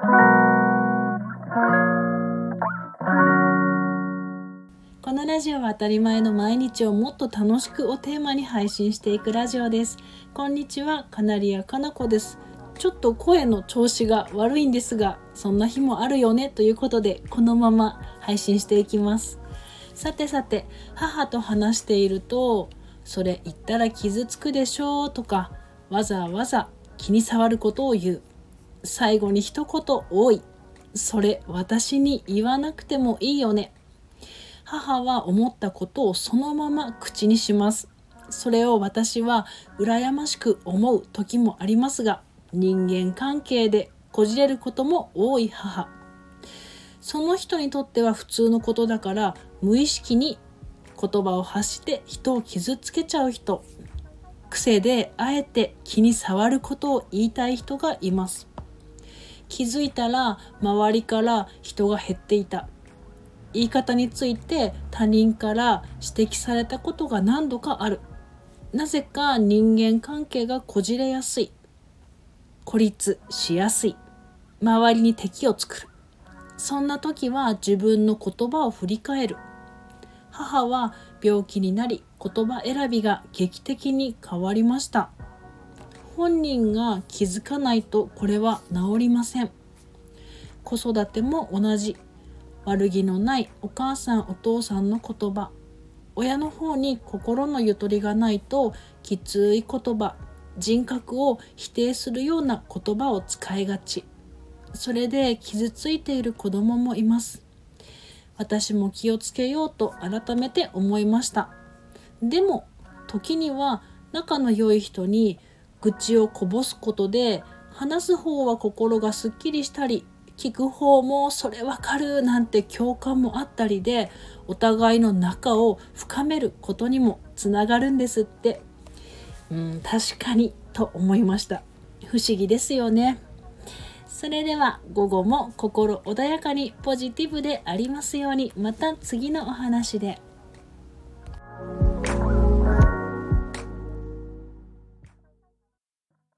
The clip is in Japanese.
このラジオは当たり前の毎日をもっと楽しくをテーマに配信していくラジオです。こんにちは、カナリアかなこです。ちょっと声の調子が悪いんですが、そんな日もあるよねということで、このまま配信していきます。さてさて、母と話していると、それ言ったら傷つくでしょうとか、わざわざ気に障ることを言う。最後に一言多い。それ私に言わなくてもいいよね。母は思ったことをそのまま口にします。それを私は羨ましく思う時もありますが、人間関係でこじれることも多い母。その人にとっては普通のことだから無意識に言葉を発して人を傷つけちゃう人。癖であえて気に障ることを言いたい人がいます。気づいたら周りから人が減っていた。言い方について他人から指摘されたことが何度かある。なぜか人間関係がこじれやすい。孤立しやすい。周りに敵を作る。そんな時は自分の言葉を振り返る。母は病気になり言葉選びが劇的に変わりました。本人が気づかないとこれは治りません。子育ても同じ悪気のないお母さんお父さんの言葉。親の方に心のゆとりがないときつい言葉。人格を否定するような言葉を使いがち。それで傷ついている子供もいます。私も気をつけようと改めて思いました。でも時には仲の良い人に愚痴をこぼすことで話す方は心がすっきりしたり聞く方もそれわかるなんて共感もあったりでお互いの仲を深めることにもつながるんですって。うん確かにと思いました。不思議ですよね。それでは午後も心穏やかにポジティブでありますようにまた次のお話で。